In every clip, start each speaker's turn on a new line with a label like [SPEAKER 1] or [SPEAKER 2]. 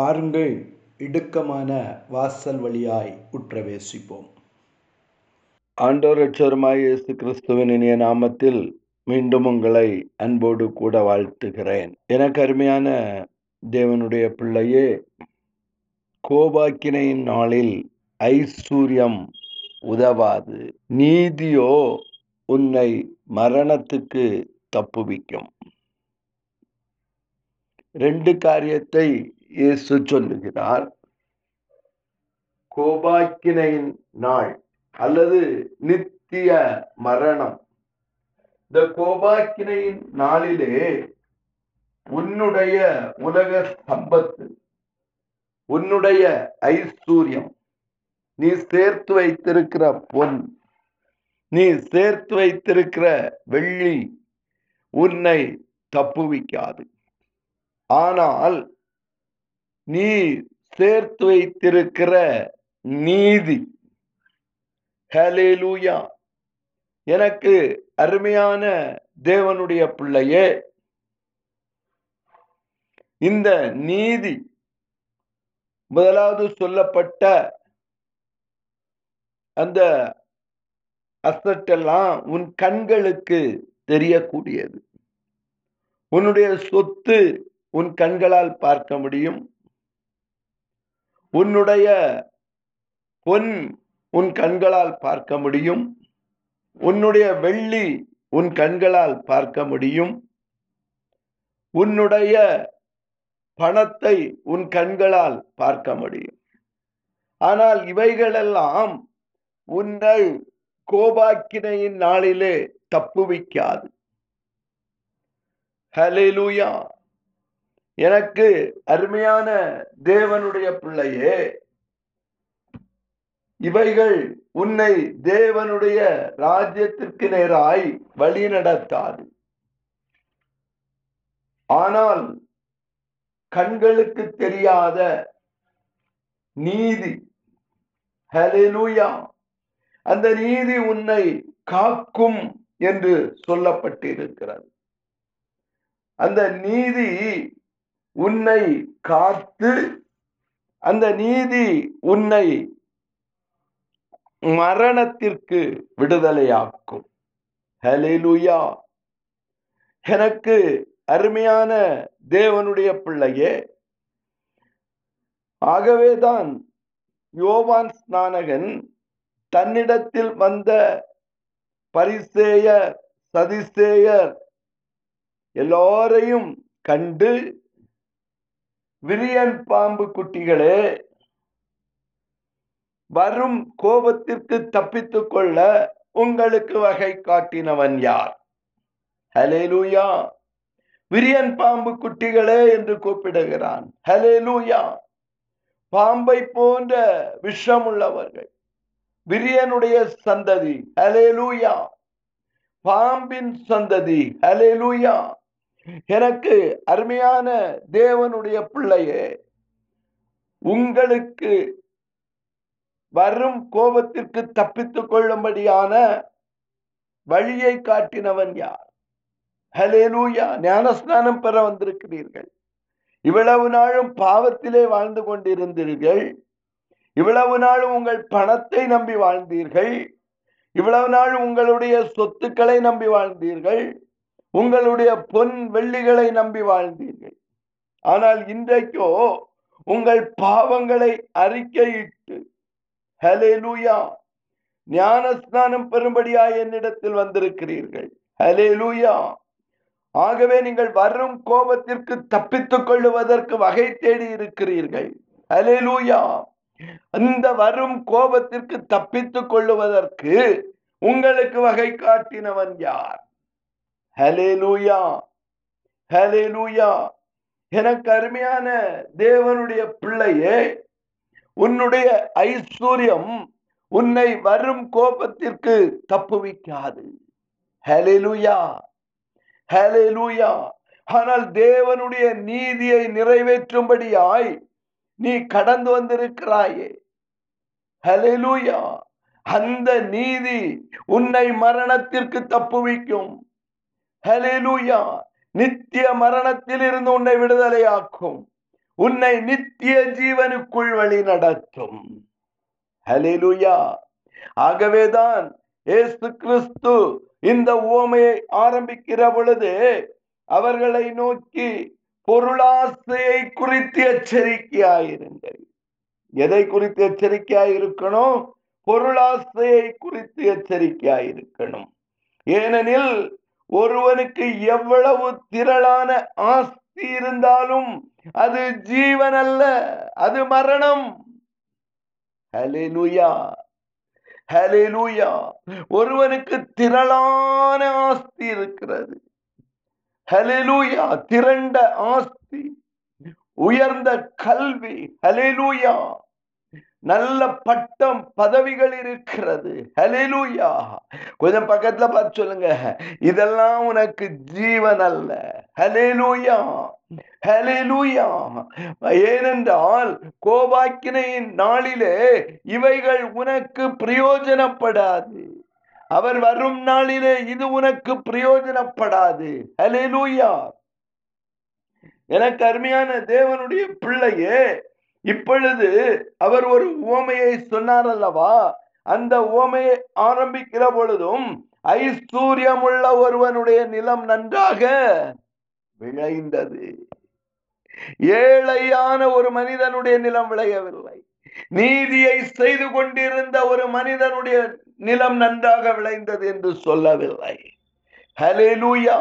[SPEAKER 1] பாருங்கள் இடுக்கமான வாசல் வழியாய் உற்றவேசிப்போம் ஆண்டோர் இயேசு கிறிஸ்துவின் இனிய நாமத்தில் மீண்டும் உங்களை அன்போடு கூட வாழ்த்துகிறேன் எனக்கு அருமையான தேவனுடைய பிள்ளையே கோபாக்கினையின் நாளில் ஐஸ்வர்யம் உதவாது நீதியோ உன்னை மரணத்துக்கு தப்புவிக்கும் ரெண்டு காரியத்தை இயேசு சொல்லுகிறார் கோபாக்கினையின் நாள் அல்லது நித்திய மரணம் இந்த கோபாக்கினையின் நாளிலே உன்னுடைய உலக சம்பத்து உன்னுடைய ஐஸ்வர்யம் நீ சேர்த்து வைத்திருக்கிற பொன் நீ சேர்த்து வைத்திருக்கிற வெள்ளி உன்னை தப்புவிக்காது ஆனால் நீ சேர்த்து வைத்திருக்கிற நீதி ஹலேலூயா எனக்கு அருமையான தேவனுடைய பிள்ளையே இந்த நீதி முதலாவது சொல்லப்பட்ட அந்த அசட்டெல்லாம் உன் கண்களுக்கு தெரியக்கூடியது உன்னுடைய சொத்து உன் கண்களால் பார்க்க முடியும் உன்னுடைய பொன் உன் கண்களால் பார்க்க முடியும் உன்னுடைய வெள்ளி உன் கண்களால் பார்க்க முடியும் உன்னுடைய பணத்தை உன் கண்களால் பார்க்க முடியும் ஆனால் இவைகளெல்லாம் உன்னை கோபாக்கினையின் நாளிலே தப்புவிக்காது ஹலெலுயா எனக்கு அருமையான தேவனுடைய பிள்ளையே இவைகள் உன்னை தேவனுடைய ராஜ்யத்திற்கு நேராய் வழி நடத்தாது ஆனால் கண்களுக்கு தெரியாத நீதி ஹலெலுயா அந்த நீதி உன்னை காக்கும் என்று சொல்லப்பட்டிருக்கிறது அந்த நீதி உன்னை காத்து அந்த நீதி உன்னை மரணத்திற்கு விடுதலையாக்கும் ஹலிலுயா எனக்கு அருமையான தேவனுடைய பிள்ளையே ஆகவேதான் யோவான் ஸ்நானகன் தன்னிடத்தில் வந்த பரிசேயர் சதிசேயர் எல்லோரையும் கண்டு விரியன் பாம்பு குட்டிகளே வரும் கோபத்திற்கு தப்பித்துக் கொள்ள உங்களுக்கு வகை காட்டினவன் யார் ஹலேலூயா விரியன் பாம்பு குட்டிகளே என்று கூப்பிடுகிறான் ஹலேலூயா பாம்பை போன்ற விஷம் உள்ளவர்கள் விரியனுடைய சந்ததி ஹலேலூயா பாம்பின் சந்ததி ஹலேலூயா எனக்கு அருமையான தேவனுடைய பிள்ளையே உங்களுக்கு வரும் கோபத்திற்கு தப்பித்துக் கொள்ளும்படியான வழியை காட்டினவன் யார் ஹலேலூயா ஞானஸ்தானம் பெற வந்திருக்கிறீர்கள் இவ்வளவு நாளும் பாவத்திலே வாழ்ந்து கொண்டிருந்தீர்கள் இவ்வளவு நாளும் உங்கள் பணத்தை நம்பி வாழ்ந்தீர்கள் இவ்வளவு நாள் உங்களுடைய சொத்துக்களை நம்பி வாழ்ந்தீர்கள் உங்களுடைய பொன் வெள்ளிகளை நம்பி வாழ்ந்தீர்கள் ஆனால் இன்றைக்கோ உங்கள் பாவங்களை அறிக்கையிட்டு ஹலே லூயா ஞானஸ்தானம் பெறும்படியா என்னிடத்தில் வந்திருக்கிறீர்கள் ஹலே லூயா ஆகவே நீங்கள் வரும் கோபத்திற்கு தப்பித்துக் கொள்ளுவதற்கு வகை தேடி இருக்கிறீர்கள் ஹலே லூயா அந்த வரும் கோபத்திற்கு தப்பித்துக் கொள்ளுவதற்கு உங்களுக்கு வகை காட்டினவன் யார் ஹலேலூயா ஹலேலூயா எனக்கு அருமையான தேவனுடைய பிள்ளையே உன்னுடைய ஐஸ்வர்யம் உன்னை வரும் கோபத்திற்கு தப்புவிக்காது ஹலேலூயா ஹலேலூயா ஆனால் தேவனுடைய நீதியை நிறைவேற்றும்படியாய் நீ கடந்து வந்திருக்கிறாயே ஹலெலூயா அந்த நீதி உன்னை மரணத்திற்கு தப்புவிக்கும் ஹலெலுயா நித்திய மரணத்தில் இருந்து உன்னை விடுதலையாக்கும் உன்னை நித்திய ஜீவனுக்குள் வழி நடத்தும் ஹலெலுயா ஆகவேதான் ஏசு கிறிஸ்து இந்த ஓமையை ஆரம்பிக்கிற பொழுது அவர்களை நோக்கி பொருளாசையை குறித்து எச்சரிக்கையாயிருங்கள் எதை குறித்து எச்சரிக்கையாயிருக்கணும் பொருளாசையை குறித்து எச்சரிக்கையாயிருக்கணும் ஏனெனில் ஒருவனுக்கு எவ்வளவு திரளான ஆஸ்தி இருந்தாலும் அது ஜீவன் அல்ல அது மரணம் ஒருவனுக்கு திரளான ஆஸ்தி இருக்கிறது ஹலிலுயா திரண்ட ஆஸ்தி உயர்ந்த கல்வி ஹலிலூயா நல்ல பட்டம் பதவிகள் இருக்கிறது ஹலிலூயா கொஞ்சம் பக்கத்துல பார்த்து சொல்லுங்க இதெல்லாம் உனக்கு ஜீவன் அல்ல ஹலிலூயா ஹலிலூயா ஏனென்றால் கோபாக்கினையின் நாளிலே இவைகள் உனக்கு பிரயோஜனப்படாது அவர் வரும் நாளிலே இது உனக்கு பிரயோஜனப்படாது ஹலிலூயா எனக்கு அருமையான தேவனுடைய பிள்ளையே இப்பொழுது அவர் ஒரு உவமையை சொன்னார் அல்லவா அந்த உவமையை ஆரம்பிக்கிற பொழுதும் ஐஸ்வர்யம் உள்ள ஒருவனுடைய நிலம் நன்றாக விளைந்தது ஏழையான ஒரு மனிதனுடைய நிலம் விளையவில்லை நீதியை செய்து கொண்டிருந்த ஒரு மனிதனுடைய நிலம் நன்றாக விளைந்தது என்று சொல்லவில்லை ஹலெலுயா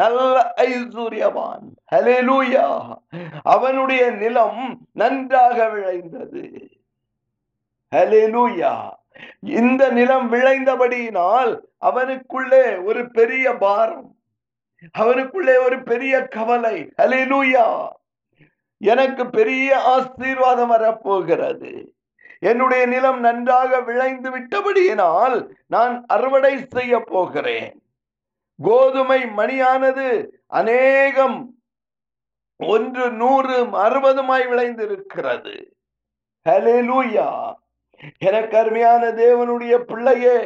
[SPEAKER 1] நல்ல ஐஸ்வர்யவான் அவனுடைய நிலம் நன்றாக விளைந்தது இந்த நிலம் விளைந்தபடியினால் அவனுக்குள்ளே ஒரு பெரிய பாரம் அவனுக்குள்ளே ஒரு பெரிய கவலை ஹலிலூயா எனக்கு பெரிய ஆசீர்வாதம் வரப்போகிறது என்னுடைய நிலம் நன்றாக விளைந்து விட்டபடியினால் நான் அறுவடை செய்ய போகிறேன் கோதுமை மணியானது அநேகம் ஒன்று நூறு அறுபதுமாய் விளைந்திருக்கிறது எனக்கு அருமையான தேவனுடைய பிள்ளையே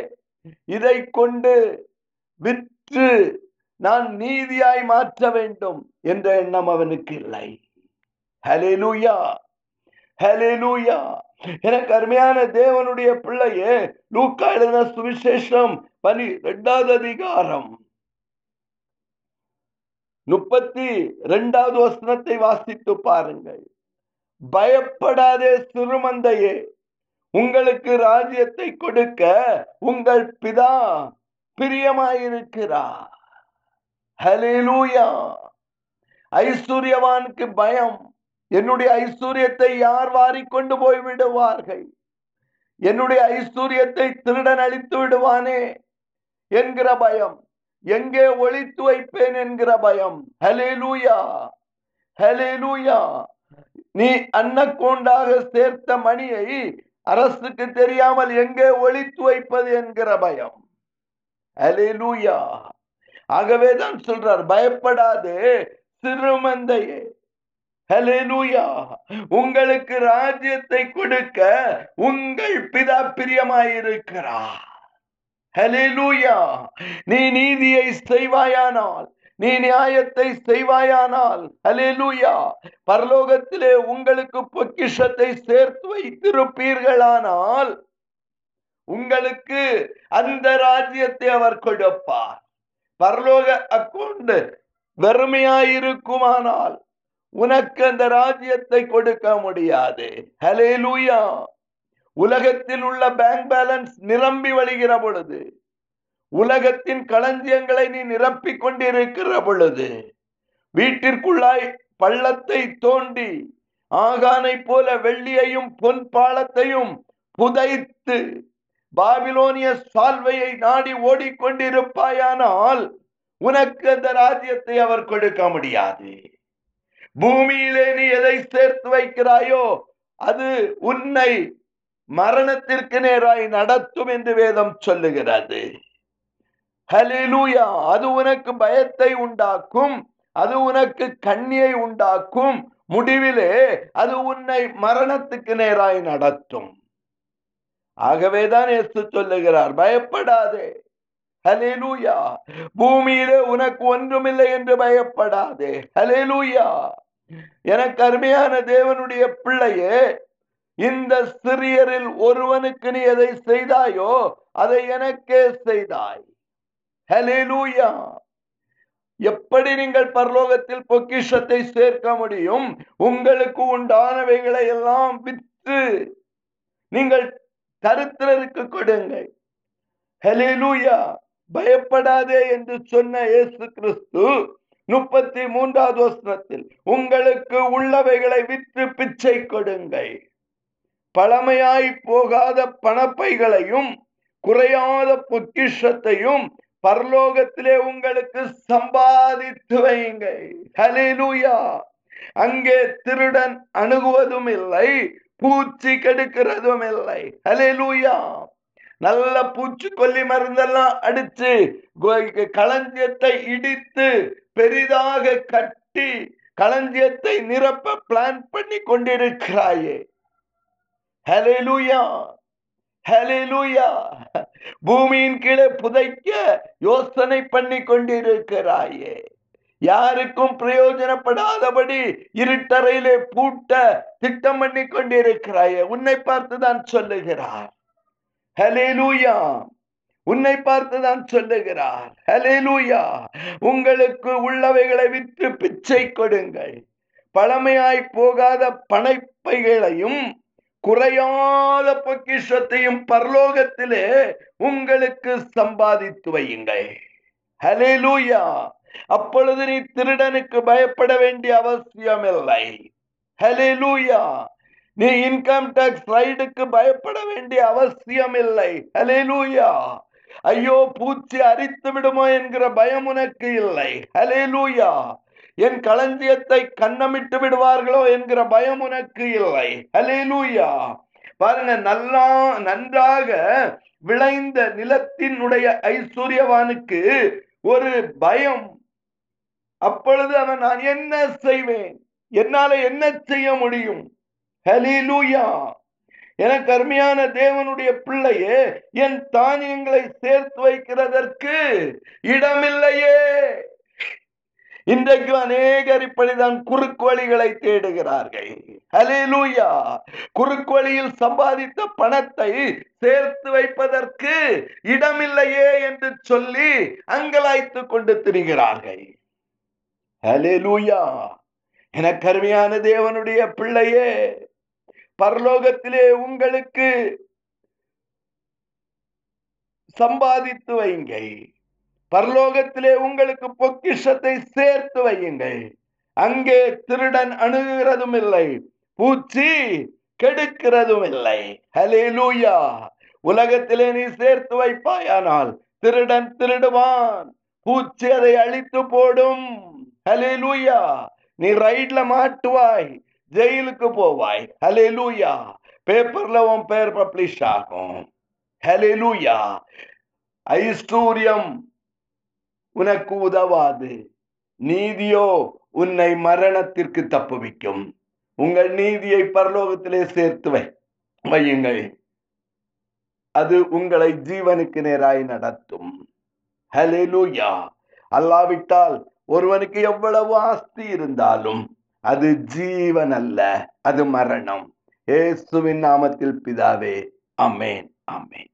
[SPEAKER 1] இதை கொண்டு விற்று நான் நீதியாய் மாற்ற வேண்டும் என்ற எண்ணம் அவனுக்கு இல்லை ஹலே லூயா எனக்கு அருமையான தேவனுடைய பிள்ளையே லூக்கா சுவிசேஷம் பனி ரெண்டாவது அதிகாரம் முப்பத்தி ரெண்டாவது வசனத்தை வாசித்து பாருங்கள் பயப்படாதே சிறுமந்தையே உங்களுக்கு ராஜ்யத்தை கொடுக்க உங்கள் பிதா பிரியமாயிருக்கிறார் ஹலிலூயா ஐஸ்வர்யவானுக்கு பயம் என்னுடைய ஐஸ்வர்யத்தை யார் வாரி கொண்டு போய் விடுவார்கள் என்னுடைய ஐஸ்வர்யத்தை திருடன் அழித்து விடுவானே என்கிற பயம் எங்கே ஒழித்து வைப்பேன் என்கிற பயம் ஹலேலூயா ஹலேலூயா நீ அன்னக்கோண்டாக சேர்த்த மணியை அரசுக்கு தெரியாமல் எங்கே ஒழித்து வைப்பது என்கிற பயம் ஹலேலூயா ஆகவேதான் சொல்றார் பயப்படாது சிறுமந்தையே ஹலேலூயா உங்களுக்கு ராஜ்யத்தை கொடுக்க உங்கள் பிதா பிரியமாயிருக்கிறார் ஹலெலூயா நீ நீதியை செய்வாயானால் நீ நியாயத்தை செய்வாயானால் அலேலூயா பரலோகத்திலே உங்களுக்கு பொக்கிஷத்தை சேர்த்து வைத்திருப்பீர்களானால் உங்களுக்கு அந்த ராஜ்யத்தை அவர் கொடுப்பார் பரலோக அக்கௌண்ட் வெறுமையாயிருக்குமானால் உனக்கு அந்த ராஜ்யத்தை கொடுக்க முடியாது ஹலே லூயா உலகத்தில் உள்ள பேங்க் பேலன்ஸ் நிரம்பி வழிகிற பொழுது உலகத்தின் களஞ்சியங்களை நீ நிரப்பிக் கொண்டிருக்கிற பொழுது வீட்டிற்குள்ளாய் பள்ளத்தை தோண்டி ஆகானை போல வெள்ளியையும் பொன் பாலத்தையும் புதைத்து பாபிலோனிய சால்வையை நாடி ஓடிக்கொண்டிருப்பாயானால் உனக்கு அந்த ராஜ்யத்தை அவர் கொடுக்க முடியாது பூமியிலே நீ எதை சேர்த்து வைக்கிறாயோ அது உன்னை மரணத்திற்கு நேராய் நடத்தும் என்று வேதம் சொல்லுகிறது ஹலிலூயா அது உனக்கு பயத்தை உண்டாக்கும் அது உனக்கு கண்ணியை உண்டாக்கும் முடிவிலே அது உன்னை மரணத்துக்கு நேராய் நடத்தும் ஆகவேதான் எஸ் சொல்லுகிறார் பயப்படாதே ஹலிலூயா பூமியிலே உனக்கு ஒன்றுமில்லை என்று பயப்படாதே ஹலிலூயா எனக்கு அருமையான தேவனுடைய பிள்ளையே இந்த சிறியரில் ஒருவனுக்கு நீ எதை செய்தாயோ அதை எனக்கே செய்தாய் ஹலிலூயா எப்படி நீங்கள் பரலோகத்தில் பொக்கிஷத்தை சேர்க்க முடியும் உங்களுக்கு உண்டானவைகளை எல்லாம் விற்று நீங்கள் தரித்திரருக்கு கொடுங்கள் ஹலிலூயா பயப்படாதே என்று சொன்ன இயேசு கிறிஸ்து முப்பத்தி மூன்றாவது வசனத்தில் உங்களுக்கு உள்ளவைகளை விற்று பிச்சை கொடுங்கள் பழமையாய் போகாத பணப்பைகளையும் குறையாத பொக்கிஷத்தையும் பரலோகத்திலே உங்களுக்கு சம்பாதித்து வைங்க ஹலிலூயா அங்கே திருடன் அணுகுவதும் இல்லை பூச்சி கெடுக்கிறதும் இல்லை ஹலிலூயா நல்ல பூச்சிக்கொல்லி மருந்தெல்லாம் அடிச்சு களஞ்சியத்தை இடித்து பெரிதாக கட்டி களஞ்சியத்தை நிரப்ப பிளான் பண்ணி கொண்டிருக்கிறாயே ஹலெலுயா ஹலெலுயா பூமியின் கீழே புதைக்க யோசனை பண்ணி கொண்டிருக்கிறாயே யாருக்கும் பிரயோஜனப்படாதபடி இருட்டறையிலே பூட்ட திட்டம் பண்ணி கொண்டிருக்கிறாயே உன்னை பார்த்து தான் சொல்லுகிறார் ஹலேலூயா உன்னை பார்த்து தான் சொல்லுகிறார் ஹலேலூயா உங்களுக்கு உள்ளவைகளை விற்று பிச்சை கொடுங்கள் பழமையாய் போகாத பனைப்பைகளையும் குறையாத பொக்கிஷத்தையும் பரலோகத்திலே உங்களுக்கு சம்பாதித்து வையுங்கள் ஹலே லூயா அப்பொழுது நீ திருடனுக்கு பயப்பட வேண்டிய அவசியம் இல்லை ஹலே லூயா நீ இன்கம் டாக்ஸ் ரைடுக்கு பயப்பட வேண்டிய அவசியம் இல்லை ஹலே லூயா ஐயோ பூச்சி அரித்து விடுமோ என்கிற பயம் உனக்கு இல்லை ஹலே லூயா என் களஞ்சியத்தை கண்ணமிட்டு விடுவார்களோ என்கிற பயம் உனக்கு இல்லை ஹலேலூயா பாருங்க நல்லா நன்றாக விளைந்த நிலத்தினுடைய ஐஸ்வர்யவானுக்கு ஒரு பயம் அப்பொழுது அவன் நான் என்ன செய்வேன் என்னால என்ன செய்ய முடியும் ஹலிலூயா என கருமையான தேவனுடைய பிள்ளையே என் தானியங்களை சேர்த்து வைக்கிறதற்கு இடமில்லையே இன்றைக்கு அநேகர் இப்படிதான் குறுக்கு வழிகளை தேடுகிறார்கள் குறுக்கு வழியில் சம்பாதித்த பணத்தை சேர்த்து வைப்பதற்கு இடமில்லையே என்று சொல்லி அங்கலாய்த்து கொண்டு திரிகிறார்கள் என கருமையான தேவனுடைய பிள்ளையே பரலோகத்திலே உங்களுக்கு சம்பாதித்து வைங்கள் பரலோகத்திலே உங்களுக்கு பொக்கிஷத்தை சேர்த்து வையுங்கள் அங்கே திருடன் அணுகிறதும் இல்லை பூச்சி கெடுக்கிறதும் இல்லை ஹலே லூயா உலகத்திலே நீ சேர்த்து வைப்பாயானால் திருடன் திருடுவான் பூச்சி அதை அழித்து போடும் ஹலே லூயா நீ ரைட்ல மாட்டுவாய் ஜெயிலுக்கு போவாய் ஹலே லூயா பேப்பர்ல உன் பேர் பப்ளிஷ் ஆகும் ஹலே லூயா ஐஸ்டூரியம் உனக்கு உதவாது நீதியோ உன்னை மரணத்திற்கு தப்பு வைக்கும் உங்கள் நீதியை பரலோகத்திலே சேர்த்து வையுங்கள் அது உங்களை ஜீவனுக்கு நேராய் நடத்தும் ஹலெலுயா அல்லாவிட்டால் ஒருவனுக்கு எவ்வளவு ஆஸ்தி இருந்தாலும் அது ஜீவன் அல்ல அது மரணம் ஏசுவின் நாமத்தில் பிதாவே அமேன் அமேன்